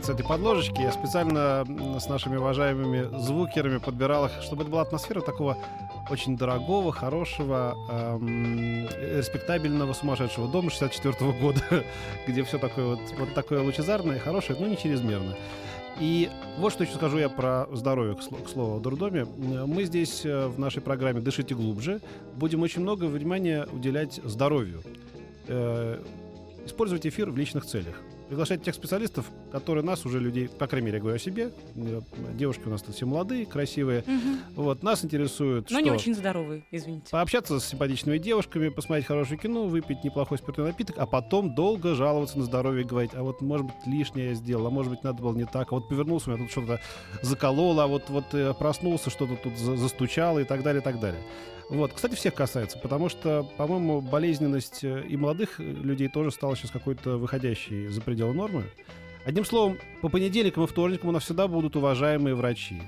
Нравятся эти подложечки. Я специально с нашими уважаемыми звукерами подбирал их, чтобы это была атмосфера такого очень дорогого, хорошего, эм, респектабельного, сумасшедшего дома 64 года, где все такое вот, вот такое лучезарное, хорошее, но не чрезмерно. И вот что еще скажу я про здоровье, к, сло- к слову, о дурдоме. Мы здесь э, в нашей программе «Дышите глубже» будем очень много внимания уделять здоровью. Э, Использовать эфир в личных целях. Приглашать тех специалистов, которые нас уже людей, по крайней мере, я говорю о себе, э, девушки у нас тут все молодые, красивые, вот, нас интересует, Но что не очень здоровый, извините. пообщаться с симпатичными девушками, посмотреть хорошее кино, выпить неплохой спиртной напиток, а потом долго жаловаться на здоровье и говорить, а вот, может быть, лишнее я сделал, а может быть, надо было не так, а вот повернулся, у меня тут что-то закололо, а вот, вот э, проснулся, что-то тут за- застучало и так далее, и так далее. Вот, кстати, всех касается, потому что, по-моему, болезненность э, и молодых людей тоже стала сейчас какой-то выходящей за пределы нормы. Одним словом, по понедельникам и вторникам у нас всегда будут уважаемые врачи.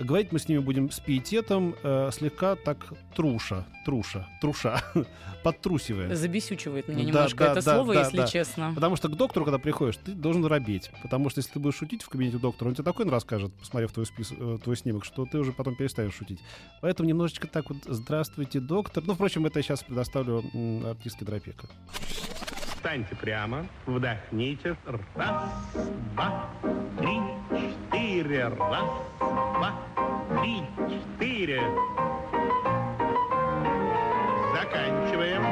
Говорить мы с ними будем с пиететом, э, слегка так труша, труша, труша, подтрусивая. Забесючивает меня немножко да, это да, слово, да, если да. честно. Потому что к доктору, когда приходишь, ты должен робеть. Потому что если ты будешь шутить в кабинете доктора, он тебе такой расскажет, посмотрев твой, спис... э, твой снимок, что ты уже потом перестанешь шутить. Поэтому немножечко так вот «Здравствуйте, доктор». Ну, впрочем, это я сейчас предоставлю артистке Дропека. Встаньте прямо, вдохните. Раз, два, три, четыре. Раз, два, три, четыре. Заканчиваем.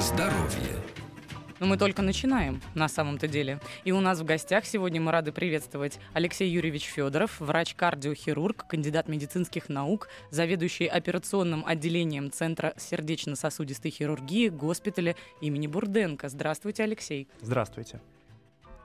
Здоровье. Но мы только начинаем, на самом-то деле. И у нас в гостях сегодня мы рады приветствовать Алексей Юрьевич Федоров, врач-кардиохирург, кандидат медицинских наук, заведующий операционным отделением Центра сердечно-сосудистой хирургии госпиталя имени Бурденко. Здравствуйте, Алексей. Здравствуйте.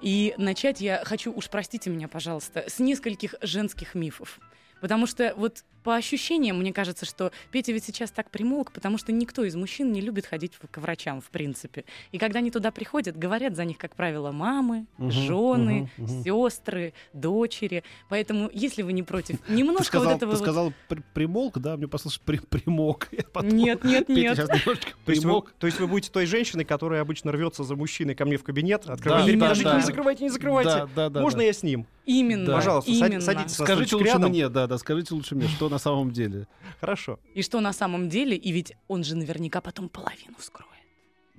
И начать я хочу, уж простите меня, пожалуйста, с нескольких женских мифов. Потому что вот по ощущениям, мне кажется, что Петя ведь сейчас так примолк, потому что никто из мужчин не любит ходить к врачам, в принципе. И когда они туда приходят, говорят за них, как правило, мамы, Мгм, жены, мгм, мгм. сестры, дочери. Поэтому, если вы не против, Ты немножко сказал, вот этого ты вот- сказал при- примолк, да? Мне послышалось при, Нет, нет, Петя нет. немножечко То есть, вы, примок. то есть вы будете той женщиной, которая обычно рвется за мужчиной ко мне в кабинет, Да, открывает дверь, да, подождите, да. не закрывайте, не закрывайте. Да, да, да, Можно да. я с ним? Именно, Да. Пожалуйста, именно. садитесь Скажите лучше рядом. мне, да, да, скажите лучше мне, что на самом деле. Хорошо. И что на самом деле, и ведь он же наверняка потом половину вскроет.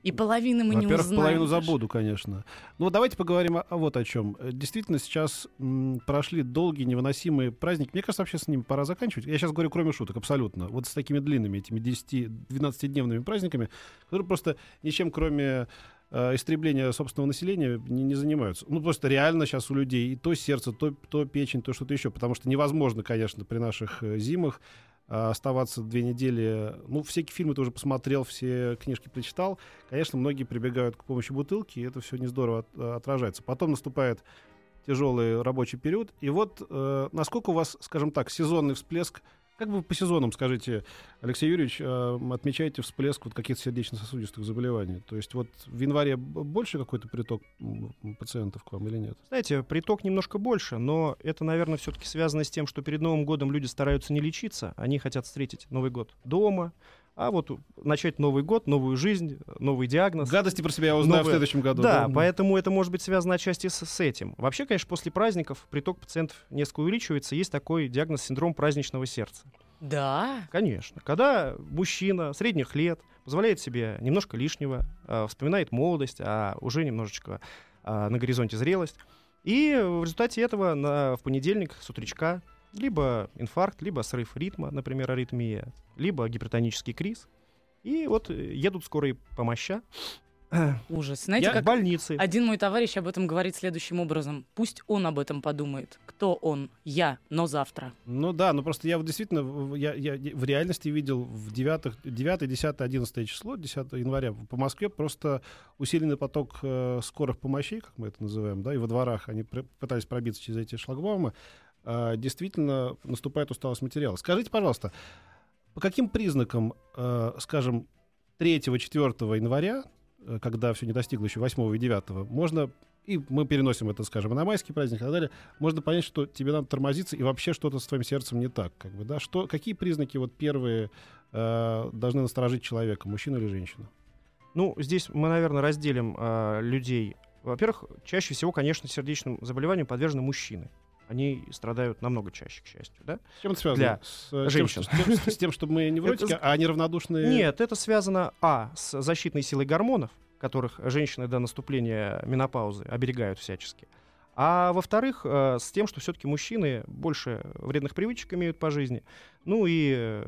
И половины мы не Во-первых, узнаем. половину даже. забуду, конечно. Ну, давайте поговорим о, вот о чем. Действительно, сейчас м, прошли долгие, невыносимые праздники. Мне кажется, вообще с ними пора заканчивать. Я сейчас говорю, кроме шуток, абсолютно. Вот с такими длинными, этими 10-12-дневными праздниками, которые просто ничем, кроме э, истребления собственного населения, не, не занимаются. Ну, просто реально сейчас у людей и то сердце, то, то печень, то что-то еще. Потому что невозможно, конечно, при наших э, зимах а, оставаться две недели. Ну, все фильмы тоже посмотрел, все книжки прочитал. Конечно, многие прибегают к помощи бутылки, и это все не здорово от- э, отражается. Потом наступает тяжелый рабочий период. И вот э, насколько у вас, скажем так, сезонный всплеск, как бы по сезонам, скажите, Алексей Юрьевич, э, отмечаете всплеск вот каких-то сердечно-сосудистых заболеваний? То есть вот в январе больше какой-то приток пациентов к вам или нет? Знаете, приток немножко больше, но это, наверное, все-таки связано с тем, что перед Новым годом люди стараются не лечиться, они хотят встретить Новый год дома, а вот начать Новый год, новую жизнь, новый диагноз. Гадости про себя я узнаю в Новое- следующем году. Да, поэтому это может быть связано отчасти с, с этим. Вообще, конечно, после праздников приток пациентов несколько увеличивается. Есть такой диагноз синдром праздничного сердца. Да. Конечно. Когда мужчина средних лет позволяет себе немножко лишнего, э, вспоминает молодость, а уже немножечко э, на горизонте зрелость. И в результате этого на, в понедельник с утречка либо инфаркт, либо срыв ритма, например, аритмия, либо гипертонический криз. И вот э, едут скорые помоща Ужас. Знаете, Я- в как больнице. один мой товарищ об этом говорит следующим образом. Пусть он об этом подумает. Кто он? Я, но завтра. Ну да, ну просто я вот действительно, в- я, я в реальности видел в 9, 9 10, 11 число, 10 января по Москве просто усиленный поток э, скорых помощей, как мы это называем, да, и во дворах они пытались пробиться через эти шлагбаумы. Э, действительно наступает усталость материала. Скажите, пожалуйста, по каким признакам, э, скажем, 3-4 января, э, когда все не достигло еще 8 и 9, можно и мы переносим это, скажем, на майский праздник и так далее, можно понять, что тебе надо тормозиться, и вообще что-то с твоим сердцем не так. Как бы, да? что, какие признаки вот первые должны насторожить человека, мужчину или женщину? Ну, здесь мы, наверное, разделим э, людей. Во-первых, чаще всего, конечно, сердечным заболеваниям подвержены мужчины. Они страдают намного чаще, к счастью, да? С чем это связано? Для с, э, женщин. Тем, с, тем, с тем, чтобы мы невротики, Это- а они равнодушные? Нет, это связано, а, с защитной силой гормонов, которых женщины до наступления менопаузы оберегают всячески. А во-вторых, э, с тем, что все-таки мужчины больше вредных привычек имеют по жизни. Ну и э,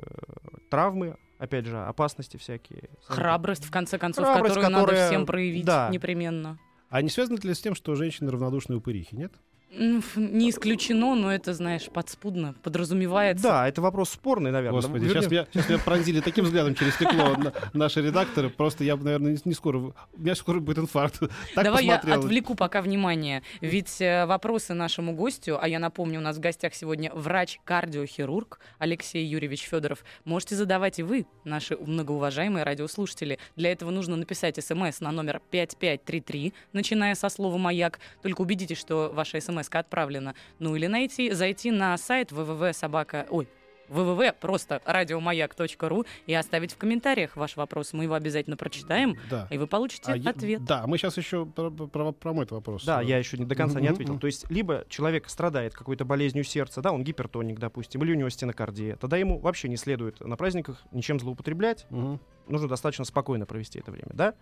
травмы, опять же, опасности всякие. Храбрость, в конце концов, Храбрость, которую надо которая- всем проявить да. непременно. А не связано ли с тем, что женщины равнодушные упырихи, нет? Ф- Не исключено, но это, знаешь, подспудно подразумевается. Да, это вопрос спорный, наверное. Господи, Вернем- сейчас меня, сейчас меня пронзили таким взглядом через стекло на- наши редакторы. Просто я, бы, наверное, не, скоро... У меня скоро будет инфаркт. Так Давай я посмотрел. отвлеку пока внимание. Ведь э, вопросы нашему гостю, а я напомню, у нас в гостях сегодня врач-кардиохирург Алексей Юрьевич Федоров. Можете задавать и вы, наши многоуважаемые радиослушатели. Для этого нужно написать смс на номер 5533, начиная со слова «Маяк». Только убедитесь, что ваша смс отправлена. Ну или найти, зайти на сайт www.собака... Ой, www просто радиомаяк.ру и оставить в комментариях ваш вопрос. Мы его обязательно прочитаем, Да. и вы получите А я- ответ. Да, мы сейчас еще про, про, про мой вопрос. Да, я еще не до конца не Мгм, ответил. То есть, либо человек страдает какой-то болезнью сердца, да, он гипертоник, допустим, или у него стенокардия, тогда ему вообще не следует на праздниках ничем злоупотреблять, Мгм. нужно достаточно спокойно провести это время, да.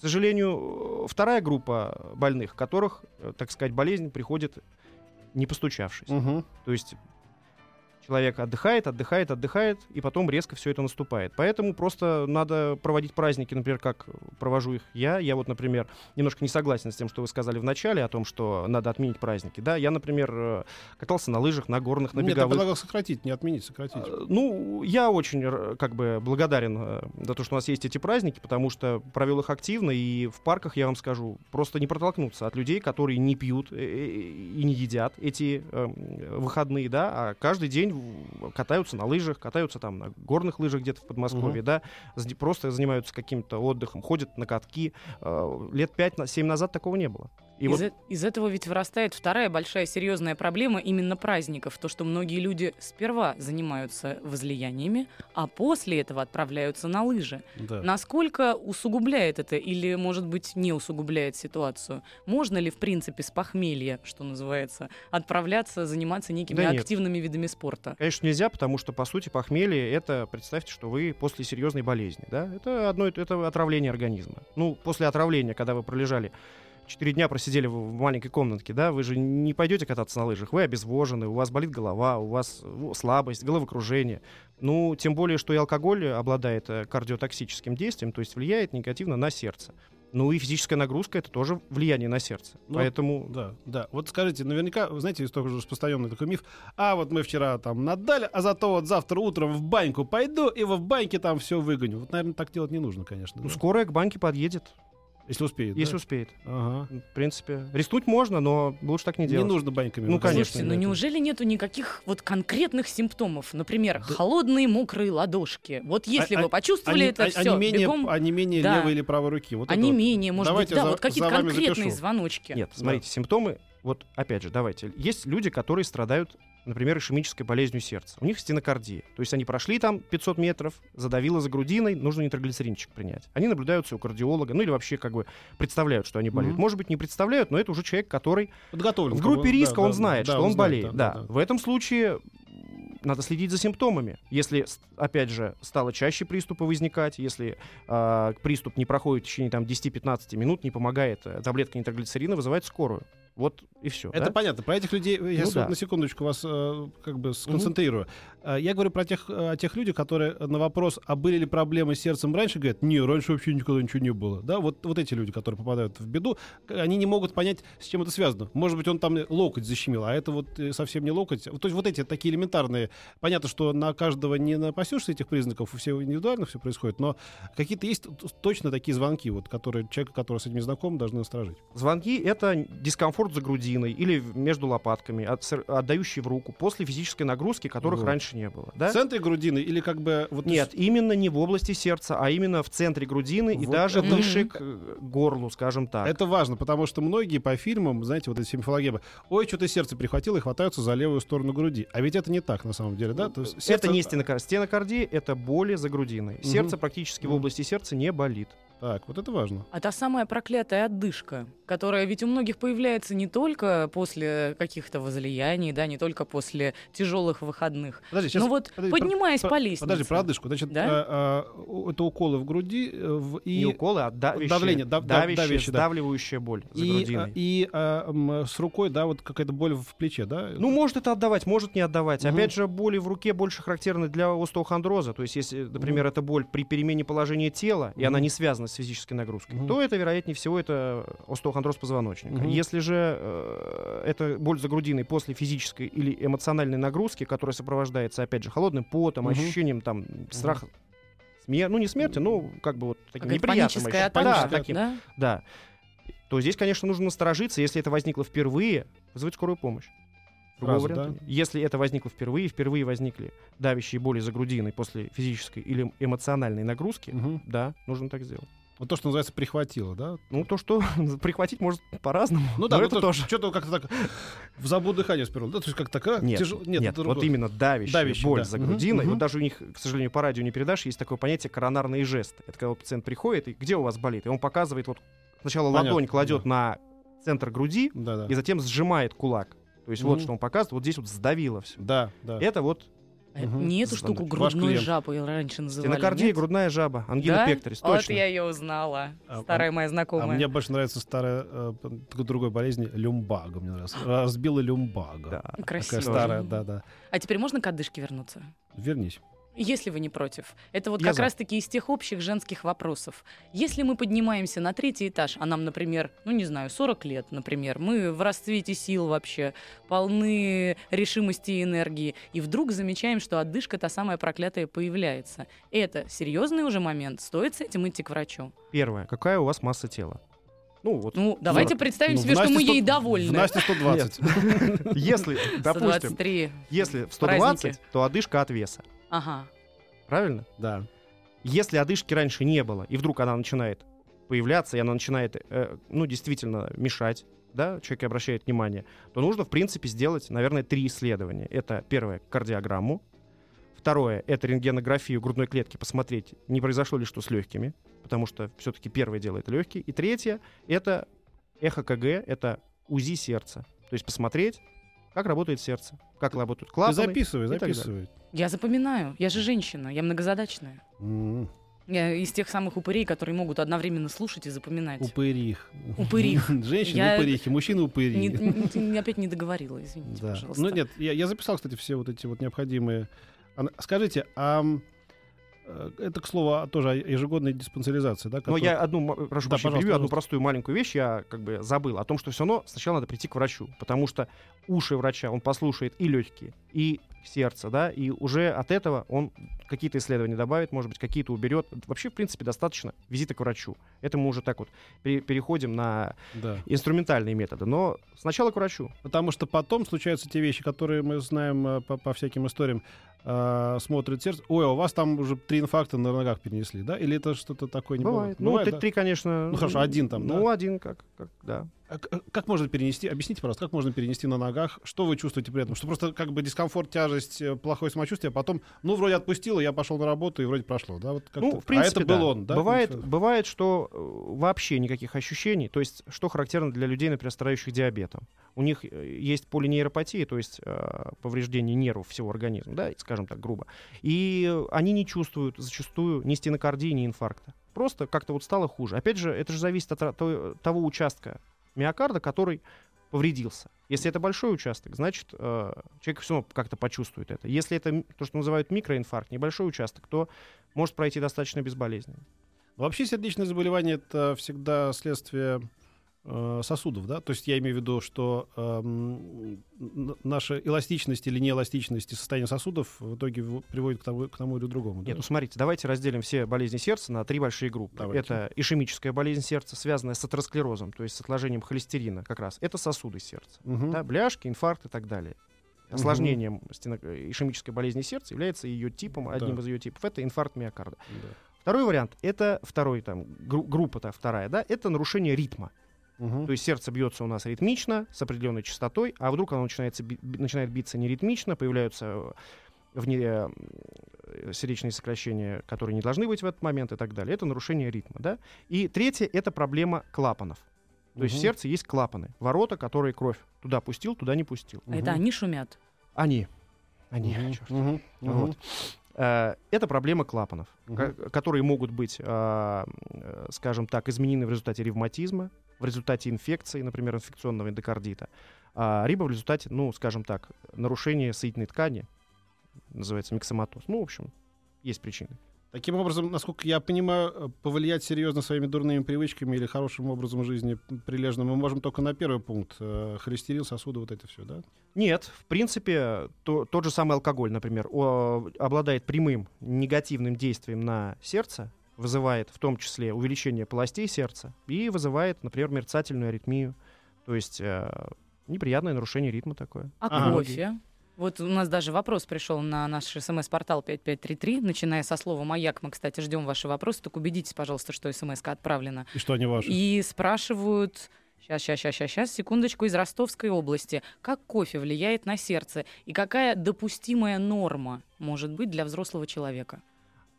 К сожалению, э, вторая группа больных, которых, э, так сказать, болезнь приходит не постучавшись. Мгм. То есть человек отдыхает, отдыхает, отдыхает, и потом резко все это наступает. Поэтому просто надо проводить праздники, например, как провожу их я. Я вот, например, немножко не согласен с тем, что вы сказали в начале о том, что надо отменить праздники. Да, я, например, э, катался на лыжах, на горных, на Нет, беговых. предлагал сократить, не отменить, сократить. Э, Ну, я очень как бы благодарен э, за то, что у нас есть эти праздники, потому что провел их активно, и в парках, я вам скажу, просто не протолкнуться от людей, которые не пьют э, и не едят эти э, м, выходные, да, а каждый день катаются на лыжах, катаются там на горных лыжах где-то в Подмосковье, да, зд- просто занимаются каким-то отдыхом, ходят на катки. Э, Лет 5-7 назад такого не было. И из, вот э- из этого ведь вырастает вторая большая серьезная проблема именно праздников. То, что многие люди сперва занимаются возлияниями, а после этого отправляются на лыжи. Да. Насколько усугубляет это или, может быть, не усугубляет ситуацию? Можно ли, в принципе, с похмелья, что называется, отправляться, заниматься некими Да нет. активными видами спорта? Конечно, нельзя, потому что, по сути, похмелье — это, представьте, что вы после серьезной болезни, да? Это одно, это отравление организма. Ну, после отравления, когда вы пролежали четыре дня просидели в маленькой комнатке, да, вы же не пойдете кататься на лыжах, вы обезвожены, у вас болит голова, у вас слабость, головокружение. Ну, тем более, что и алкоголь обладает э, кардиотоксическим действием, то есть влияет негативно на сердце. Ну и физическая нагрузка — это тоже влияние на сердце. Ну, Поэтому Да, да. Вот скажите, наверняка, вы знаете, есть тоже распространенный такой миф. А вот мы вчера там надали, а зато вот завтра утром в баньку пойду, и в баньке там все выгоню. Вот, наверное, так делать не нужно, конечно. ну, да? скорая к банке подъедет, Если успеет. если да? успеет. Ага. В принципе, рискнуть можно, но лучше так не Не делать. нужно баньками. Ну, конечно, Слушайте, ну Да, неужели нету никаких вот конкретных симптомов? Например, холодные мокрые ладошки. Вот если А- вы а- почувствовали Они- это а- все, онемение, бегом онемение Да. левой или правой руки. Вот а это не вот. менее, может Давайте быть, да, за- вот какие-то конкретные запишу. звоночки. Нет, смотрите, симптомы, вот опять же, давайте. Есть люди, которые страдают, например, ишемической болезнью сердца. У них стенокардия. То есть они прошли там 500 метров, задавило за грудиной, нужно нитроглицеринчик принять. Они наблюдаются у кардиолога, ну или вообще как бы представляют, что они болеют. Мгм. Может быть, не представляют, но это уже человек, который Подготовлен. в группе да, риска, да, он да, знает, да, что он знает, болеет. Да, В этом случае надо следить за симптомами. Если, опять же, стало чаще приступы возникать, если а, приступ не проходит в течение там, 10-15 минут, не помогает э, таблетка нитроглицерина, вызывает скорую. Вот и все. Это понятно. Про этих людей я сейчас да. на секундочку вас э, как бы сконцентрирую. Э, Я говорю про тех, э, о тех людях, которые на вопрос, а были ли проблемы с сердцем раньше, говорят, не, раньше вообще никогда ничего не было. Да, вот, вот эти люди, которые попадают в беду, они не могут понять, с чем это связано. Может быть, он там локоть защемил, а это вот э, совсем не локоть. То есть вот эти такие элементарные. Понятно, что на каждого не напасешься этих признаков, у всех индивидуально все происходит, но какие-то есть точно такие звонки, вот, которые человек, который с этим не знаком, должны насторожить. Звонки — это дискомфорт борт за грудиной или в- между лопатками, от- отдающий в руку после физической нагрузки, которых Вот. раньше не было. В Да? центре грудины или как бы... Вот Нет, именно не в области сердца, а именно в центре грудины и Вот даже это- выше к горлу, скажем так. Это важно, потому что многие по фильмам, знаете, вот эти мифологемы, ой, что-то сердце прихватило и хватаются за левую сторону груди. А ведь это не так на самом деле, да? То есть сердце- Это не стенокардия. Стенокардия — это боли за грудиной. Сердце практически в Мгм. области сердца не болит. Так, вот это важно. А та самая проклятая отдышка, которая ведь у многих появляется не только после каких-то возлияний, да, не только после тяжелых выходных. Подожди, сейчас... Но вот подожди, поднимаясь про- по лестнице. Подожди, про одышку. Значит, Да? а, а, у- это уколы в груди э, в- и... Не уколы, а давящая, давление, дав- дав- давящая, давящее, да. сдавливающая боль за И, а, грудиной. и а, м, с рукой, да, вот какая-то боль в плече, да? Ну, может это отдавать, может не отдавать. Мгм. Опять же, боли в руке больше характерны для остеохондроза. То есть, если, например, это боль при перемене положения тела, и она не связана с физической нагрузкой, Мгм. то это, вероятнее всего, это остеохондроз позвоночника. Мгм. Если же э, это боль за грудиной после физической или эмоциональной нагрузки, которая сопровождается, опять же, холодным потом, Мгм. ощущением там страха, смер- ну не смерти, ну как бы вот таким Какая-то неприятным паническая атака, Да, таким, да? да. То здесь, конечно, нужно насторожиться, если это возникло впервые, вызвать скорую помощь. Сразу, нет. Если это возникло впервые, впервые возникли давящие боли за грудиной после физической или эмоциональной нагрузки, Мгм. да, нужно так сделать. Вот то, что называется, прихватило, да? Ну, то, что прихватить может по-разному. Ну да, но ну это то- тоже. Что-то как-то так в забу дыхание сперва. Да, то есть как-то так, а, Нет, тяжело. нет, это вот именно давящая Давящая, боль да. за грудиной. мгм. Вот даже у них, к сожалению, по радио не передашь, есть такое понятие коронарные жесты. Это когда вот пациент приходит, и где у вас болит? И он показывает, вот сначала Понятно, ладонь кладет на центр груди, Да, да. и затем сжимает кулак. То есть вот Мгм. что он показывает, вот здесь вот сдавило все. Да, да. Это вот Мгм. Не эту штуку клиент. жабой раньше называли. стенокардия, нет? грудная жаба, ангина Да? пекторис, Вот я ее узнала. А- Старая моя А знакомая. мне больше нравится старая, э, другой болезнь, люмбага. Мне нравится. Разбила люмбага. Да. Красиво. Такая старая, да, да. А теперь можно к отдышке вернуться? Вернись. Если вы не против. Это вот Я как за. раз-таки из тех общих женских вопросов. Если мы поднимаемся на третий этаж, а нам, например, ну не знаю, 40 лет, например, мы в расцвете сил вообще, полны решимости и энергии, и вдруг замечаем, что отдышка та самая проклятая появляется. Это серьезный уже момент, стоит с этим идти к врачу? Первое. Какая у вас масса тела? Ну, вот. Ну, давайте 40. представим Ну, себе, что мы 100 ей довольны. Насте 120. Если, допустим, 123. если в 120, Праздники. то одышка от веса. Ага. Правильно? Да. Если одышки раньше не было, и вдруг она начинает появляться, и она начинает, э, ну, действительно мешать, да, человек обращает внимание, то нужно, в принципе, сделать, наверное, три исследования. Это первое, кардиограмму. Второе, это рентгенографию грудной клетки, посмотреть, не произошло ли что с легкими, потому что все-таки первое дело это легкие. И третье, это эхо КГ, это УЗИ сердца. То есть посмотреть, как работает сердце, как работают Ты клапаны. записывай, так далее. записывай. Я запоминаю. Я же женщина, я многозадачная. М, Я из тех самых упырей, которые могут одновременно слушать и запоминать. Упырих. Упырих. Женщины Я- упырихи, мужчины упыри. не- не- опять не договорила, извините, Да. пожалуйста. Ну нет, я, я записал, кстати, все вот эти вот необходимые. ана- Скажите, а это, к слову, тоже о ежегодной диспансеризации, да? Но которая- я одну, прошу Да, прощения, перебью, одну простую маленькую вещь я как бы забыл. О том, что все равно сначала надо прийти к врачу, потому что уши врача, он послушает и легкие, и сердце, да, и уже от этого он какие-то исследования добавит, может быть, какие-то уберет. Вообще, в принципе, достаточно визита к врачу. Это мы уже так вот пере- переходим на Да. инструментальные методы. Но сначала к врачу. Потому что потом случаются те вещи, которые мы знаем э, по, по всяким историям. Э, смотрит сердце. Ой, а у вас там уже три инфаркта на ногах перенесли, да? Или это что-то такое не Бывает. бывает? Ну, Бывает, ты да? три, конечно. Ну, хорошо, один там, Ну, да? один как, как, да. А а Как можно перенести? Объясните, пожалуйста, как можно перенести на ногах? Что вы чувствуете при этом? Что просто как бы дискомфорт, тяжесть, э, плохое самочувствие, а потом, ну, вроде отпустило, я пошел на работу, и вроде прошло, да? Вот как-то. Ну, в принципе, а это был да. он, да? Бывает, Ну, бывает, что э, вообще никаких ощущений, то есть что характерно для людей, например, страдающих диабетом. У них э, есть полинейропатия, то есть э, повреждение нервов всего организма, да, скажем так грубо. И э, они не чувствуют зачастую ни стенокардии, ни инфаркта. Просто как-то вот стало хуже. Опять же, это же зависит от того участка миокарда, который повредился. Если это большой участок, значит, э, человек все равно как-то почувствует это. Если это то, что называют микроинфаркт, небольшой участок, то может пройти достаточно безболезненно. Вообще сердечное заболевание это всегда следствие сосудов, да? То есть я имею в виду, что н- наша эластичность или неэластичность и состояние сосудов в итоге приводит к тому, к тому или другому. да? Нет, ну смотрите, давайте разделим все болезни сердца на три большие группы. Давайте. Это ишемическая болезнь сердца, связанная с атеросклерозом, то есть с отложением холестерина как раз. Это сосуды сердца. Мгм. Да, бляшки, инфаркт и так далее. Осложнением стено- ишемической болезни сердца является ее типом, одним Да. из ее типов, это инфаркт миокарда. Да. Второй вариант, это второй там, гру- группа-то вторая, да, это нарушение ритма. Мгм. То есть сердце бьется у нас ритмично, с определенной частотой, а вдруг оно начинается би- начинает биться неритмично, появляются э, вне, э, сердечные сокращения, которые не должны быть в этот момент и так далее. Это нарушение ритма. Да? И третье — это проблема клапанов. То есть в сердце есть клапаны, ворота, которые кровь туда пустил, туда не пустил. А Это они шумят. Они. Они, чёрт. Мгм. Мгм. Вот. Э, Это проблема клапанов, ко- которые могут быть, а, скажем так, изменены в результате ревматизма, в результате инфекции, например, инфекционного эндокардита, а, либо в результате, ну, скажем так, нарушения соединительной ткани, называется миксоматоз. Ну, в общем, есть причины. Таким образом, насколько я понимаю, э, повлиять серьезно своими дурными привычками или хорошим образом жизни м, прилежным мы можем только на первый пункт. э, Холестерин, сосуды, вот это все, да? Нет, в принципе, то- тот же самый алкоголь, например, о- обладает прямым негативным действием на сердце, вызывает в том числе увеличение полостей сердца и вызывает, например, мерцательную аритмию, то есть э, неприятное нарушение ритма такое. А кофе? Вот у нас даже вопрос пришел на наш смс-портал 5533, начиная со слова «Маяк». Мы, кстати, ждем ваши вопросы, только убедитесь, пожалуйста, что смс отправлена. И что они ваши? И спрашивают, сейчас, сейчас, сейчас, сейчас, сейчас, секундочку, из Ростовской области, как кофе влияет на сердце и какая допустимая норма может быть для взрослого человека?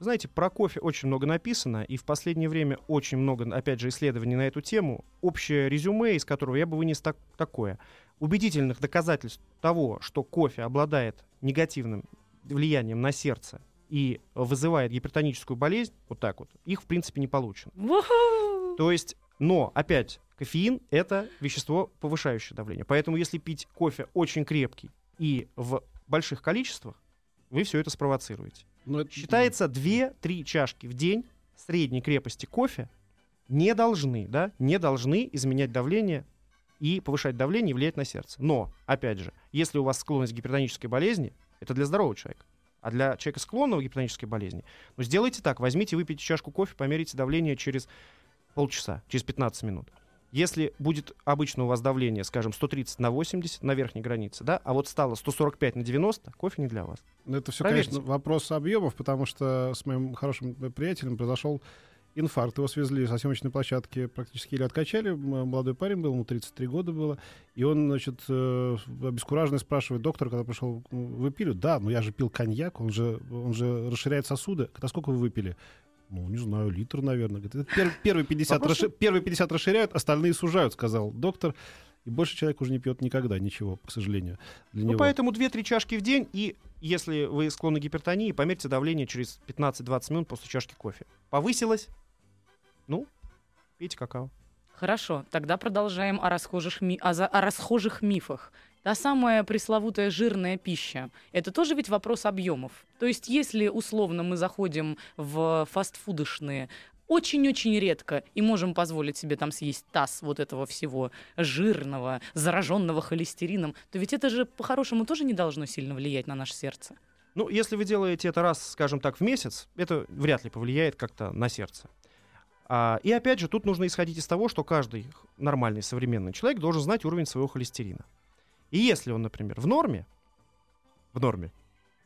Знаете, про кофе очень много написано, и в последнее время очень много, опять же, исследований на эту тему. Общее резюме, из которого я бы вынес так- такое. Убедительных доказательств того, что кофе обладает негативным влиянием на сердце и вызывает гипертоническую болезнь, вот так вот, их в принципе не получено. То есть, но, опять, кофеин — это вещество, повышающее давление. Поэтому если пить кофе очень крепкий и в больших количествах, вы все это спровоцируете. Ну, это- Считается 2-3 чашки в день средней крепости кофе не должны, да, не должны изменять давление и повышать давление и влиять на сердце. Но, опять же, если у вас склонность к гипертонической болезни, это для здорового человека. А для человека, склонного к гипертонической болезни, ну, сделайте так, возьмите, выпейте чашку кофе, померите давление через полчаса, через 15 минут. Если будет обычно у вас давление, скажем, 130 на 80 на верхней границе, да, а вот стало 145 на 90, кофе не для вас. Ну, это все, Проверьте. конечно, вопрос объемов, потому что с моим хорошим приятелем произошел инфаркт. Его свезли со съемочной площадки, практически или откачали. Молодой парень был, ему 33 года было. И он, значит, э, обескураженный спрашивает доктора, когда пришел, вы пили? Да, но я же пил коньяк, он же, он же расширяет сосуды. А сколько вы выпили? Ну, не знаю, литр, наверное. Говорит, «Это пер- первые, 50 Вопрос- расши- первые 50 расширяют, остальные сужают, сказал доктор. И больше человек уже не пьет никогда ничего, к сожалению, для Ну, него. поэтому 2-3 чашки в день, и если вы склонны к гипертонии, померьте давление через 15-20 минут после чашки кофе. Повысилось? Ну, пейте какао. Хорошо, тогда продолжаем о расхожих, ми- о за- о расхожих мифах. Та самая пресловутая жирная пища. Это тоже ведь вопрос объемов. То есть, если условно мы заходим в фастфудошные очень-очень редко и можем позволить себе там съесть таз вот этого всего жирного, зараженного холестерином, то ведь это же по-хорошему тоже не должно сильно влиять на наше сердце. Ну, если вы делаете это раз, скажем так, в месяц, это вряд ли повлияет как-то на сердце. А, и опять же, тут нужно исходить из того, что каждый нормальный современный человек должен знать уровень своего холестерина. И если он, например, в норме, в норме,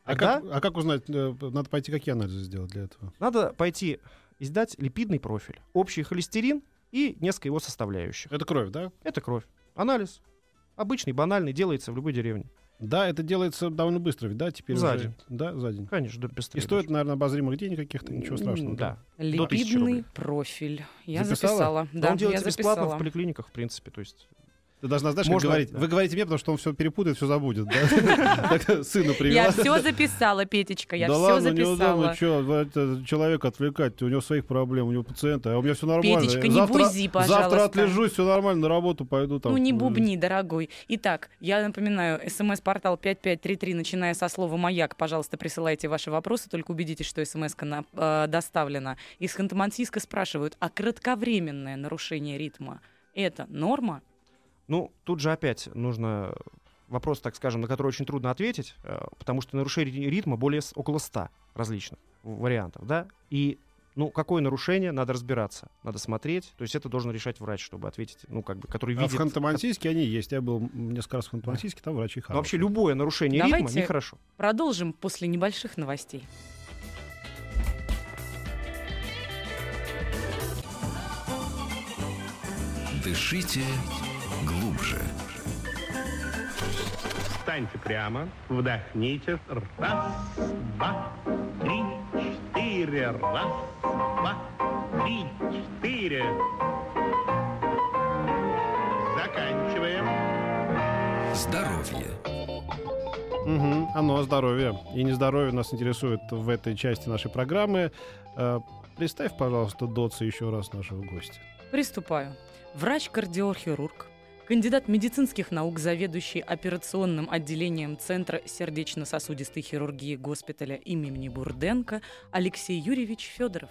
А тогда как, а как узнать, э, надо пойти какие анализы сделать для этого? надо пойти и сдать липидный профиль, общий холестерин и несколько его составляющих. Это кровь, да? Это кровь. Анализ. Обычный, банальный, делается в любой деревне. Да, это делается довольно быстро, ведь, да, теперь За уже- день. Да, за день. Конечно, да, И быстрее. стоит, наверное, обозримых денег каких-то, ничего страшного. Да. Липидный тысячи рублей. профиль. Я Записала? записала. Да, Да, он я делается бесплатно записала. в поликлиниках, в принципе. То есть Ты должна, знаешь, Можно, говорить. да. Вы говорите мне, потому что он все перепутает, все забудет. да? Сыну привела. Я все записала, Петечка, я да все ладно, записала. неудобно, что человека отвлекать, у него своих проблем, у него пациенты, а у меня все нормально. Петечка, не бузи, пожалуйста. Завтра отлежусь, все нормально, на работу пойду там. Ну не э, бубни, дорогой. Итак, я напоминаю, смс-портал 5533, начиная со слова «Маяк». Пожалуйста, присылайте ваши вопросы, только убедитесь, что смс доставлена. Из Ханты-Мансийска спрашивают, а кратковременное нарушение ритма Это норма? Ну, тут же опять нужно вопрос, так скажем, на который очень трудно ответить, э, потому что нарушений ритма более около 100 различных вариантов, да, и ну, какое нарушение, надо разбираться, надо смотреть, то есть это должен решать врач, чтобы ответить, ну, как бы, который А видит... в Ханты-Мансийске они есть. Я был несколько раз в Ханты-Мансийске, там врачи Ну, хорошие. вообще любое нарушение ритма Давайте- нехорошо. Продолжим после небольших новостей. Дышите глубже. Встаньте прямо, вдохните. Раз, два, три, четыре. Раз, два, три, четыре. Заканчиваем. Здоровье. Мгм. Оно здоровье. И не здоровье нас интересует в этой части нашей программы. Э, Представь, пожалуйста, Доца еще раз нашего гостя. Приступаю. Врач-кардиохирург, кандидат медицинских наук, заведующий операционным отделением Центра сердечно-сосудистой хирургии госпиталя имени Бурденко Алексей Юрьевич Федоров.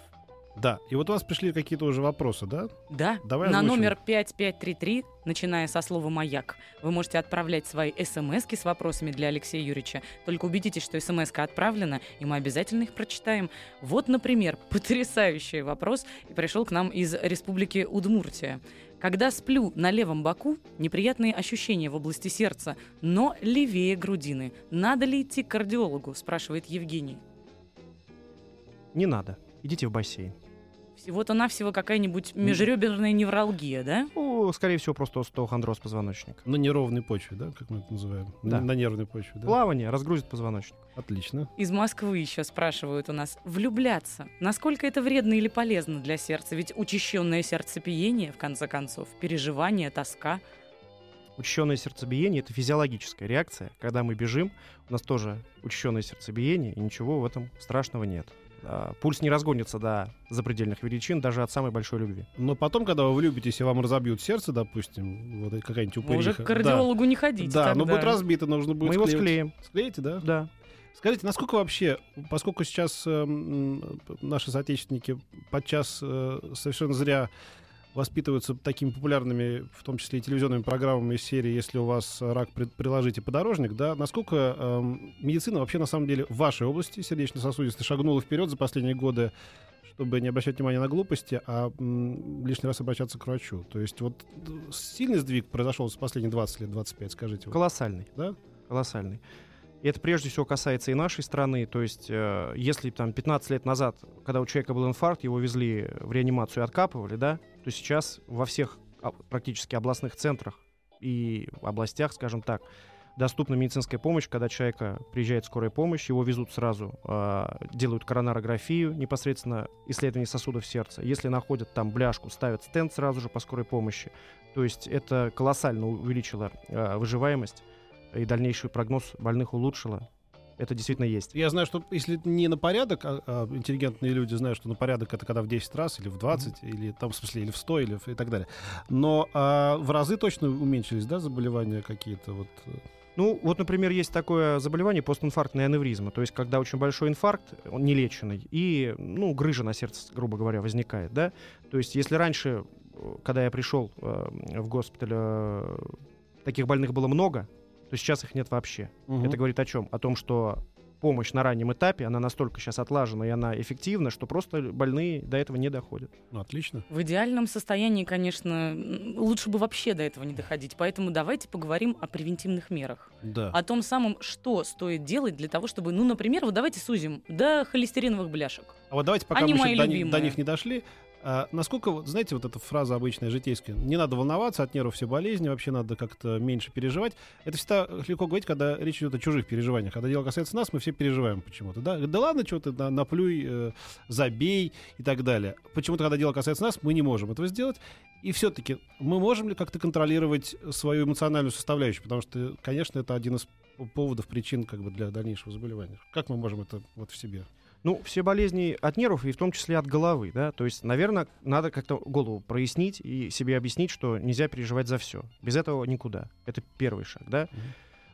Да, и вот у вас пришли какие-то уже вопросы, да? Да, Давай на озвучим. номер 5533, начиная со слова «Маяк», вы можете отправлять свои смс с вопросами для Алексея Юрьевича. Только убедитесь, что смс отправлена, и мы обязательно их прочитаем. Вот, например, потрясающий вопрос, пришел к нам из республики Удмуртия. Когда сплю на левом боку, неприятные ощущения в области сердца, но левее грудины. Надо ли идти к кардиологу, спрашивает Евгений. Не надо. Идите в бассейн. Всего-то навсего какая-нибудь межреберная невралгия, да? Ну, скорее всего, просто остеохондроз позвоночника. На неровной почве, да, как мы это называем? Да. На, на нервной почве, да? Плавание разгрузит позвоночник. Отлично. Из Москвы еще спрашивают у нас, влюбляться, насколько это вредно или полезно для сердца? Ведь учащенное сердцебиение, в конце концов, переживание, тоска. Учащенное сердцебиение это физиологическая реакция. Когда мы бежим, у нас тоже учащенное сердцебиение, и ничего в этом страшного нет. А, Пульс не разгонится до запредельных величин даже от самой большой любви. Но потом, когда вы влюбитесь и вам разобьют сердце, допустим, вот какая-нибудь упыриха. Уже к кардиологу не ходите Да, да но тогда. будет разбито, нужно будет Мы его склеивать. склеим. Склеите, да? Да. Скажите, насколько вообще, поскольку сейчас эм, наши соотечественники подчас э, совершенно зря воспитываются такими популярными, в том числе и телевизионными программами из серии «Если у вас рак, при- приложите подорожник», да, насколько эм, медицина вообще на самом деле в вашей области сердечно-сосудистой шагнула вперед за последние годы, чтобы не обращать внимания на глупости, а м, лишний раз обращаться к врачу. То есть вот э, сильный сдвиг произошел за последние 20 лет, 25, скажите. Колоссальный. да? Колоссальный. И это прежде всего касается и нашей страны. То есть, э, если там 15 лет назад, когда у человека был инфаркт, его везли в реанимацию и откапывали, да, то сейчас во всех а, практически областных центрах и областях, скажем так, доступна медицинская помощь, когда человека приезжает скорая помощь, его везут сразу, э, делают коронарографию, непосредственно исследование сосудов сердца. Если находят там бляшку, ставят стенд сразу же по скорой помощи. То есть это колоссально увеличило э, выживаемость и дальнейший прогноз больных улучшило. Это действительно есть. Я знаю, что если не на порядок, а, а интеллигентные люди знают, что на порядок это когда в 10 раз, или в 20, или там, в смысле, или в 100, или в- и так далее. Но а, в разы точно уменьшились, да, заболевания какие-то вот. э, Ну, вот, например, есть такое заболевание постинфарктная аневризма, то есть когда очень большой инфаркт, он нелеченный, и, ну, грыжа на сердце, грубо говоря, возникает, да. То есть если раньше, э, когда я пришел э, в госпиталь, э, таких больных было много, то сейчас их нет вообще. мгм. Это говорит о чем? О том, что помощь на раннем этапе, она настолько сейчас отлажена и она эффективна, что просто больные до этого не доходят. Ну, отлично. В идеальном состоянии, конечно, лучше бы вообще до этого не доходить. Поэтому давайте поговорим о превентивных мерах. Да. О том самом, что стоит делать для того, чтобы, ну, например, вот давайте сузим до холестериновых бляшек. А вот давайте, пока Они мы еще до, до них не дошли, а, насколько, вот, знаете, вот эта фраза обычная житейская, не надо волноваться, от нервов все болезни, вообще надо как-то меньше переживать. Это всегда легко говорить, когда речь идет о чужих переживаниях. Когда дело касается нас, мы все переживаем почему-то. Да, да ладно, что ты на- наплюй, э, забей и так далее. Почему-то, когда дело касается нас, мы не можем этого сделать. И все-таки мы можем ли как-то контролировать свою эмоциональную составляющую? Потому что, конечно, это один из поводов, причин как бы, для дальнейшего заболевания. Как мы можем это вот в себе? Ну, все болезни от нервов и в том числе от головы, да. То есть, наверное, надо как-то голову прояснить и себе объяснить, что нельзя переживать за все. Без этого никуда. Это первый шаг, да. Мгм.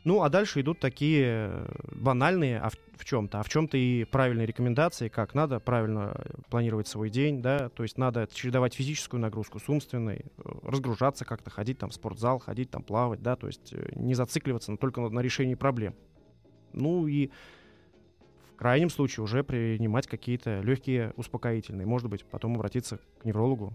Ну, а дальше идут такие э, банальные а в, в чем-то, а в чем-то и правильные рекомендации, как надо правильно планировать свой день, да, то есть надо чередовать физическую нагрузку с умственной, э, разгружаться как-то, ходить там в спортзал, ходить там плавать, да, то есть э, не зацикливаться на, только на, на решении проблем. Ну и крайнем случае уже принимать какие-то легкие успокоительные, может быть, потом обратиться к неврологу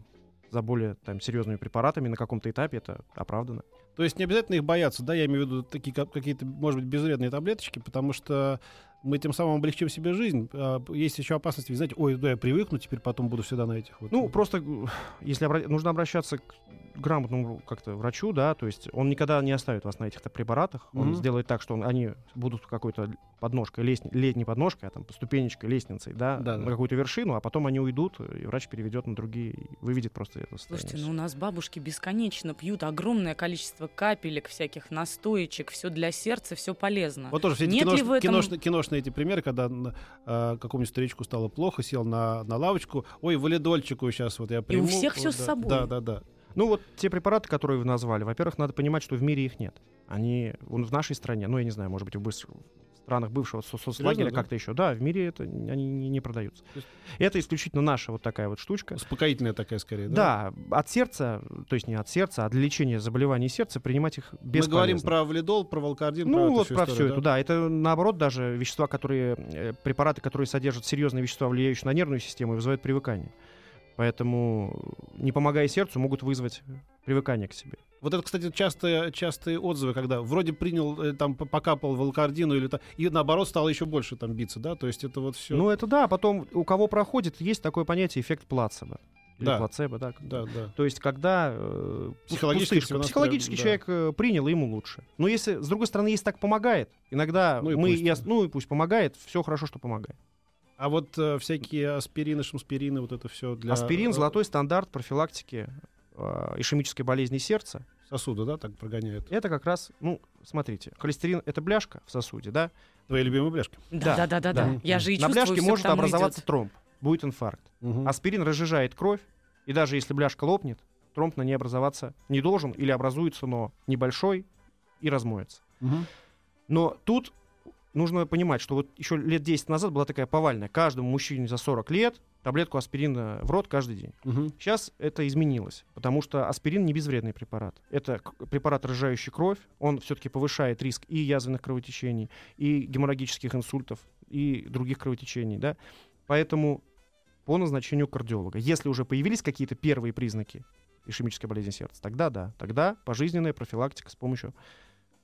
за более там серьезными препаратами на каком-то этапе, это оправдано. То есть не обязательно их бояться, да, я имею в виду такие как- какие-то, может быть, безвредные таблеточки, потому что мы тем самым облегчим себе жизнь. А, Есть еще опасность, знаете, ой, да, я привыкну, теперь потом буду всегда на этих вот. Ну, просто, э, если обра- нужно обращаться к грамотному как-то врачу, да, то есть он никогда не оставит вас на этих-то препаратах, он Мгм. сделает так, что он- они будут какой-то подножкой, лестни- ле- не подножкой, а там ступенечкой, лестницей, да, Да, на да. какую-то вершину, а потом они уйдут, и врач переведет на другие, и выведет просто это состояние. Слушайте, ну у нас бабушки бесконечно пьют огромное количество капелек, всяких настоечек, все для сердца, все полезно. Вот тоже все эти Нет ли кинош- в этом- киношные, киношные эти примеры, когда а, какому-нибудь старичку стало плохо, сел на, на лавочку, ой, валидольчику сейчас вот я приму. всех всё Вот, с да, собой. Да, да, да. Ну вот те препараты, которые вы назвали, во-первых, надо понимать, что в мире их нет. Они вон в нашей стране, ну я не знаю, может быть, в странах бывшего со- соцлагеря Серьезно, да? как-то еще. Да, в мире это они не, не продаются. Есть- Это исключительно наша вот такая вот штучка. Успокоительная такая скорее, да? Да, от сердца, то есть не от сердца, а для лечения заболеваний сердца принимать их Мы бесполезно. говорим про валидол, про волкардин, Ну про вот про всю все историю, это, да. Это наоборот даже вещества, которые, э, препараты, которые содержат серьезные вещества, влияющие на нервную систему и вызывают привыкание. Поэтому, не помогая сердцу, могут вызвать привыкание к себе. Вот это, кстати, частые, частые отзывы, когда вроде принял, э, там, покапал волкардину, или та- и наоборот стало еще больше там биться, да? То есть это вот все... Ну, это да, а потом у кого проходит, есть такое понятие эффект плацебо. Или Да. плацебо, да. да, да. То есть, когда э, Психологически пустышка, психологически настроен, человек э, принял, ему лучше. Но если, с другой стороны, если так помогает, иногда Ну и мы, пусть. и ну и пусть помогает, все хорошо, что помогает. А вот э, всякие аспирины, шамспирины, вот это все для... Аспирин э, золотой стандарт профилактики э, ишемической болезни сердца. Сосуда, да, так прогоняют? Это как раз, ну, смотрите, холестерин это бляшка в сосуде, да? Твои любимые бляшки. Да, да, да, да, да. да. Я же и На чувствую, бляшке может образоваться идёт. тромб, будет инфаркт. Мгм. Аспирин разжижает кровь, и даже если бляшка лопнет, тромб на ней образоваться не должен или образуется, но небольшой и размоется. Мгм. Но тут нужно понимать, что вот еще лет 10 назад была такая повальная. Каждому мужчине за 40 лет таблетку аспирина в рот каждый день. Мгм. Сейчас это изменилось, потому что аспирин не безвредный препарат. Это препарат, разжижающий кровь. Он все-таки повышает риск и язвенных кровотечений, и геморрагических инсультов, и других кровотечений. Да? Поэтому по назначению кардиолога. Если уже появились какие-то первые признаки ишемической болезни сердца, тогда да. Тогда пожизненная профилактика с помощью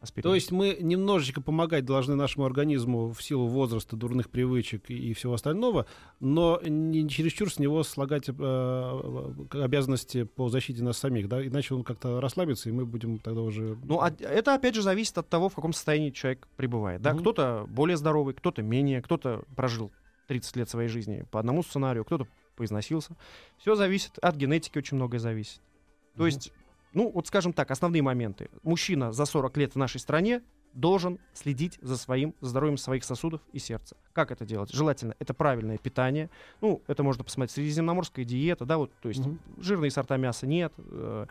аспирина. То есть мы немножечко помогать должны нашему организму в силу возраста, дурных привычек и, всего остального, но не чересчур с него слагать э, э, обязанности по защите нас самих, да, иначе он как-то расслабится, и мы будем тогда уже... Ну, а это опять же зависит от того, в каком состоянии человек пребывает. Да? Мгм. Кто-то более здоровый, кто-то менее, кто-то прожил 30 лет своей жизни по одному сценарию, кто-то поизносился. Все зависит, от генетики очень многое зависит. То Мгм. есть, ну, вот скажем так, основные моменты. Мужчина за 40 лет в нашей стране должен следить за своим здоровьем своих сосудов и сердца. Как это делать? Желательно это правильное питание. Ну, это можно посмотреть. Средиземноморская диета, да, вот, то есть Мгм. жирные сорта мяса нет, э,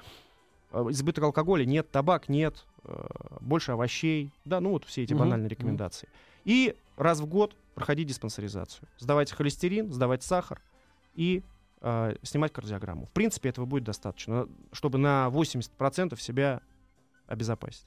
э, избыток алкоголя нет, табак нет, э, больше овощей, да, ну вот все эти Мгм, банальные рекомендации. И раз в год проходить диспансеризацию, сдавать холестерин, сдавать сахар и э, снимать кардиограмму. В принципе, этого будет достаточно, чтобы на 80% себя обезопасить.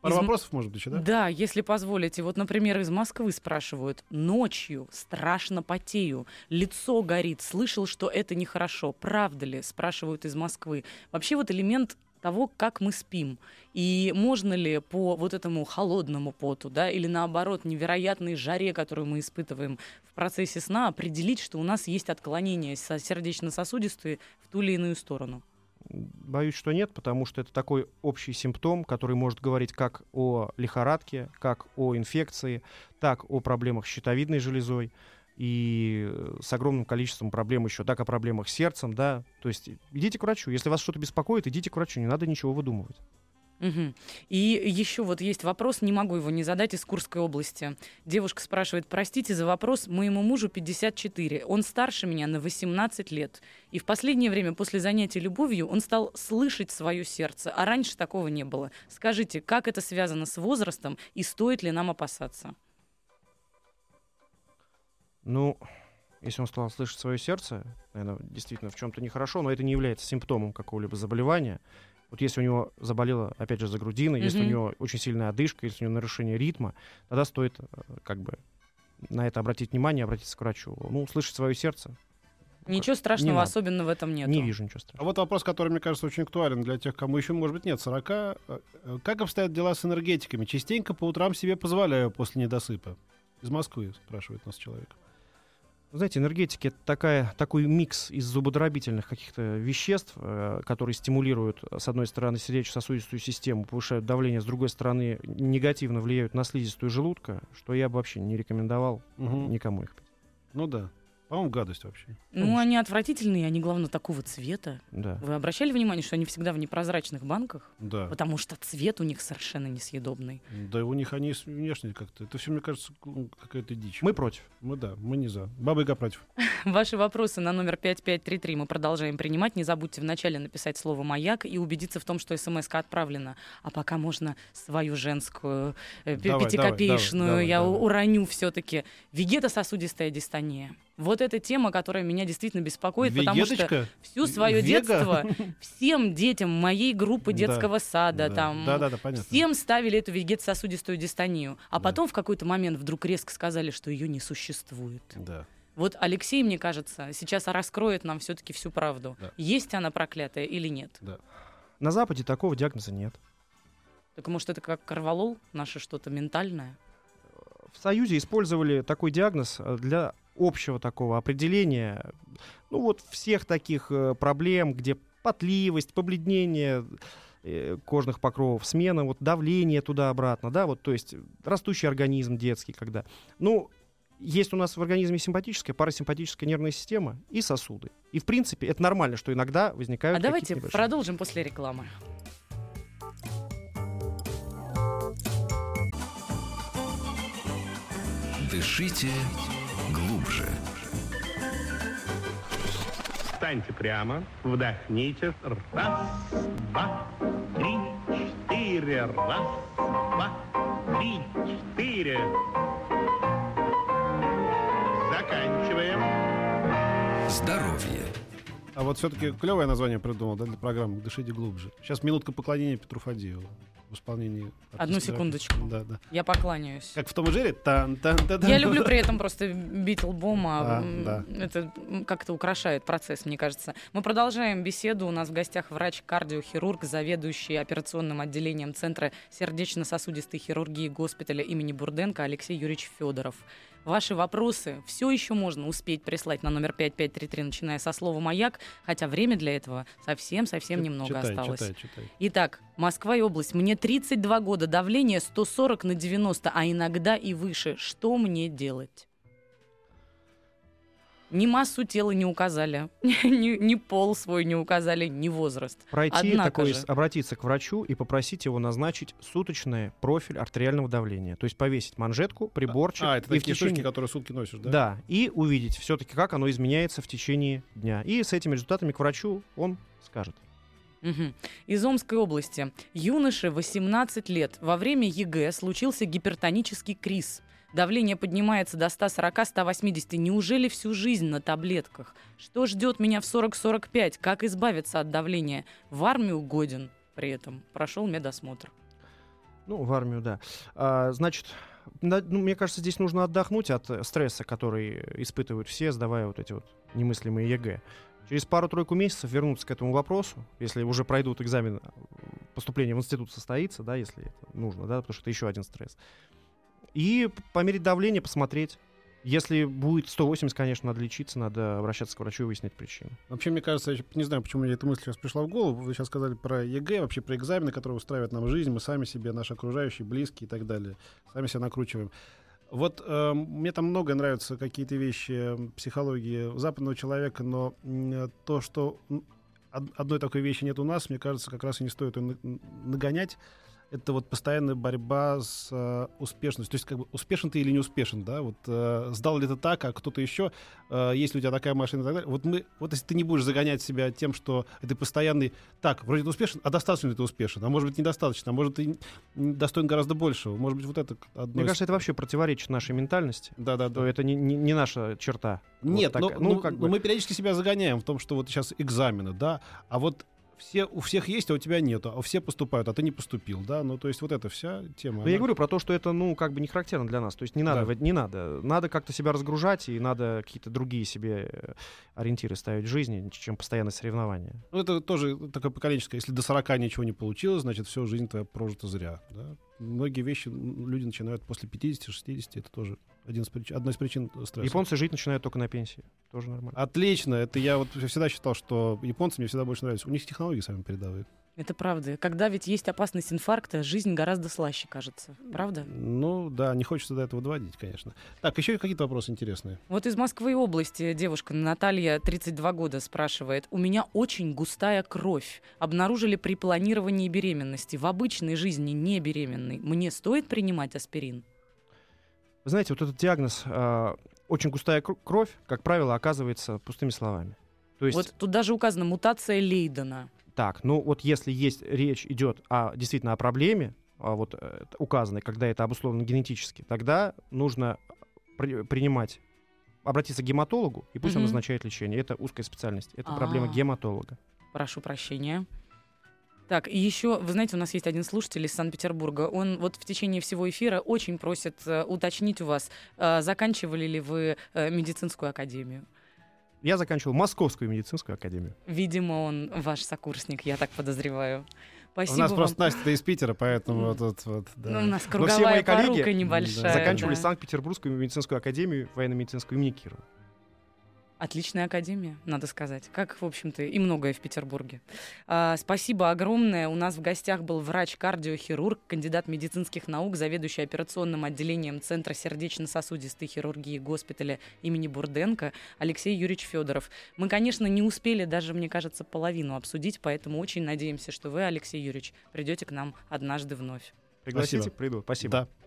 Пару Из- вопросов, может быть, еще, да? Да, если позволите. Вот, например, из Москвы спрашивают. Ночью страшно потею, лицо горит. Слышал, что это нехорошо. Правда ли? Спрашивают из Москвы. Вообще вот элемент того, как мы спим. И можно ли по вот этому холодному поту, да, или наоборот невероятной жаре, которую мы испытываем в процессе сна, определить, что у нас есть отклонение со- сердечно-сосудистой в ту или иную сторону? Боюсь, что нет, потому что это такой общий симптом, который может говорить как о лихорадке, как о инфекции, так о проблемах с щитовидной железой и э, с огромным количеством проблем еще, так о проблемах с сердцем, да. То есть идите к врачу. Если вас что-то беспокоит, идите к врачу, не надо ничего выдумывать. Мгм. И еще вот есть вопрос, не могу его не задать, из Курской области. Девушка спрашивает, простите за вопрос, моему мужу 54, он старше меня на 18 лет. И в последнее время после занятий любовью он стал слышать свое сердце, а раньше такого не было. Скажите, как это связано с возрастом и стоит ли нам опасаться? Ну, если он стал слышать свое сердце, наверное, действительно в чем-то нехорошо, но это не является симптомом какого-либо заболевания. Вот если у него заболела, опять же, за грудина, если у него очень сильная одышка, если у него нарушение ритма, тогда стоит э, как бы на это обратить внимание, обратиться к врачу. Ну, слышать свое сердце. Ничего страшного надо. особенно в этом нет. Не вижу ничего А страшного. вот вопрос, который, мне кажется, очень актуален для тех, кому еще, может быть, нет 40. Э, э, Как обстоят дела с энергетиками? Частенько по утрам себе позволяю после недосыпа. Из Москвы спрашивает нас человек. Знаете, энергетики это такая, такой микс из зубодробительных каких-то веществ, э, которые стимулируют, с одной стороны, сердечно-сосудистую систему, повышают давление, с другой стороны, негативно влияют на слизистую желудка, что я бы вообще не рекомендовал Мгм. никому их пить. Ну да. По-моему, гадость вообще. Ну, они отвратительные, они, главное, такого цвета. Да. Вы обращали внимание, что они всегда в непрозрачных банках? Да. Потому что цвет у них совершенно несъедобный. Да у них они внешне как-то. Это все, мне кажется, какая-то дичь. Мы против. Мы да, мы не за. Баба Яга против. Ваши вопросы на номер 5533 мы продолжаем принимать. Не забудьте вначале написать слово «Маяк» и убедиться в том, что смс отправлена. А пока можно свою женскую, э, Давай, пятикопеечную, давай, давай, я давай. уроню все-таки. Вегетососудистая дистония. Вот эта тема, которая меня действительно беспокоит, потому что Вегеточка? всю свое Вега? детство всем детям моей группы Да, детского сада, там, Да, да, да, понятно. Всем ставили эту вегетососудистую дистонию, а Да. потом в какой-то момент вдруг резко сказали, что ее не существует. Да. Вот Алексей, мне кажется, сейчас раскроет нам все-таки всю правду. Да. Есть она проклятая или нет? На Западе такого диагноза нет. Так может это как корвалол, наше что-то ментальное? В Союзе использовали такой диагноз э, для общего такого определения, ну вот всех таких э, проблем, где потливость, побледнение э, кожных покровов, смена вот давление туда-обратно, да, вот то есть растущий организм детский, когда, ну есть у нас в организме симпатическая, парасимпатическая нервная система и сосуды. И, в принципе, это нормально, что иногда возникают А давайте небольшие- продолжим после рекламы. Дышите глубже. Встаньте прямо, вдохните. Раз, два, три, четыре. Раз, два, три, четыре. Заканчиваем. Здоровье. А вот все-таки клевое название придумал да, для программы «Дышите глубже». Сейчас минутка поклонения Петру Фадееву в исполнении... Одну секундочку. Да, да. Я покланяюсь. Как в том и Джерри? Тан, тан, тан, тан. Я люблю при этом просто бить лбом, а А, да. это как-то украшает процесс, мне кажется. Мы продолжаем беседу. У нас в гостях врач-кардиохирург, заведующий операционным отделением Центра сердечно-сосудистой хирургии госпиталя имени Бурденко Алексей Юрьевич Федоров. Ваши вопросы все еще можно успеть прислать на номер 5533, начиная со слова «Маяк», хотя время для этого совсем-совсем немного читай, осталось. Читай, читай. Итак, Москва и область. Мне 32 года, давление 140 на 90, а иногда и выше. Что мне делать? Ни массу тела не указали, ни, ни пол свой не указали, ни возраст. Пройти Однако такой, же. обратиться к врачу и попросить его назначить суточный профиль артериального давления. То есть повесить манжетку, приборчик. А, это и в такие течение- штучки, которые сутки носишь, да? Да, и увидеть все-таки, как оно изменяется в течение дня. И с этими результатами к врачу он скажет. Мгм. Из Омской области. Юноше 18 лет. Во время ЕГЭ случился гипертонический криз. Давление поднимается до 140-180. Неужели всю жизнь на таблетках? Что ждет меня в 40-45? Как избавиться от давления? В армию годен при этом. Прошел медосмотр. Ну, в армию, да. А, значит, на- ну, мне кажется, здесь нужно отдохнуть от стресса, который испытывают все, сдавая вот эти вот немыслимые ЕГЭ. Через пару-тройку месяцев вернуться к этому вопросу, если уже пройдут экзамен, поступление в институт состоится, да, если это нужно, да, потому что это еще один стресс. И померить давление, посмотреть. Если будет 180, конечно, надо лечиться, надо обращаться к врачу и выяснить причину. Вообще, мне кажется, я не знаю, почему мне эта мысль сейчас пришла в голову. Вы сейчас сказали про ЕГЭ, вообще про экзамены, которые устраивают нам жизнь. Мы сами себе, наши окружающие, близкие и так далее. Сами себя накручиваем. Вот э, мне там много нравятся какие-то вещи э, психологии западного человека, но м, то, что одной такой вещи нет у нас, мне кажется, как раз и не стоит ее на- нагонять. Это вот постоянная борьба с э, успешностью. То есть, как бы, успешен ты или не успешен, да? Вот э, сдал ли ты так, а кто-то еще, э, есть ли у тебя такая машина и так далее. Вот мы, вот если ты не будешь загонять себя тем, что ты постоянный, так, вроде ты успешен, а достаточно ли ты успешен? А может быть, недостаточно, а может, ты достоин гораздо большего. Может быть, вот это одно Мне из- кажется, это вообще противоречит нашей ментальности. Да, да, да. это не, не- не наша черта. Вот Нет, но, такая. ну, ну, как но бы. мы периодически себя загоняем в том, что вот сейчас экзамены, да, а вот все, у всех есть, а у тебя нету, а все поступают, а ты не поступил, да, ну, то есть вот эта вся тема. Но она- я говорю про то, что это, ну, как бы не характерно для нас. То есть не надо, Да. не надо. Надо как-то себя разгружать, и надо какие-то другие себе э, ориентиры ставить в жизни, чем постоянное соревнование. Ну, это тоже такое поколенческое. Если до 40 ничего не получилось, значит, всю жизнь твоя прожита зря, да. Многие вещи люди начинают после 50-60, это тоже один из причин, одна из причин стресса. Японцы жить начинают только на пенсии. Тоже нормально. Отлично, это я вот всегда считал, что японцы мне всегда больше нравятся. У них технологии самые передовые. Это правда. Когда ведь есть опасность инфаркта, жизнь гораздо слаще, кажется. Правда? Ну, да, не хочется до этого доводить, конечно. Так, еще какие-то вопросы интересные. Вот из Москвы области девушка Наталья, 32 года, спрашивает. У меня очень густая кровь. Обнаружили при планировании беременности. В обычной жизни не беременной. Мне стоит принимать аспирин? Вы знаете, вот этот диагноз а, очень густая кр- кровь, как правило, оказывается пустыми словами. То есть, Вот тут даже указано мутация Лейдена. так, ну вот если есть речь идет о, действительно о проблеме, а вот э, указанной, когда это обусловлено генетически, тогда нужно при- принимать, обратиться к гематологу, и пусть он Мгм. назначает лечение. Это узкая специальность. Это проблема А. гематолога. Прошу прощения. Так, и еще, вы знаете, у нас есть один слушатель из Санкт-Петербурга. Он вот в течение всего эфира очень просит э, уточнить у вас, э, заканчивали ли вы э, медицинскую академию. Я заканчивал Московскую медицинскую академию. Видимо, он ваш сокурсник, я так подозреваю. Спасибо У нас вам. просто Настя из Питера, поэтому вот тут вот, да. Ну, у нас все круговая мои коллеги, порука да, небольшая. Заканчивали да. Санкт-Петербургскую медицинскую академию военно-медицинскую имени Кирова. Отличная академия, надо сказать. Как, в общем-то, и многое в Петербурге. А, спасибо огромное. У нас в гостях был врач-кардиохирург, кандидат медицинских наук, заведующий операционным отделением Центра сердечно-сосудистой хирургии госпиталя имени Бурденко Алексей Юрьевич Федоров. Мы, конечно, не успели даже, мне кажется, половину обсудить, поэтому очень надеемся, что вы, Алексей Юрьевич, придете к нам однажды вновь. Пригласите, Спасибо. приду. Спасибо. Да.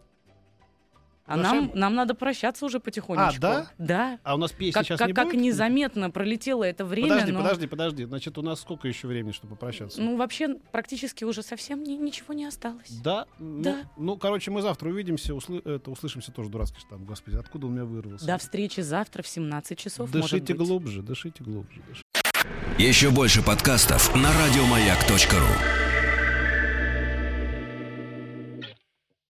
А нам, нам надо прощаться уже потихонечку. А, да? Да. А у нас песни Как, сейчас как, не как будет? незаметно пролетело это время. Подожди, но- подожди, подожди. Значит, у нас сколько еще времени, чтобы попрощаться? Ну, вообще, практически уже совсем ни- ничего не осталось. да? Ну, Да. Ну, короче, мы завтра увидимся, услы- это, услышимся тоже дурацкий штамп. Господи, откуда у меня вырвался? До встречи завтра в 17 часов, может Дышите быть. глубже, дышите глубже. дышите. Еще больше подкастов на радиомаяк.ру.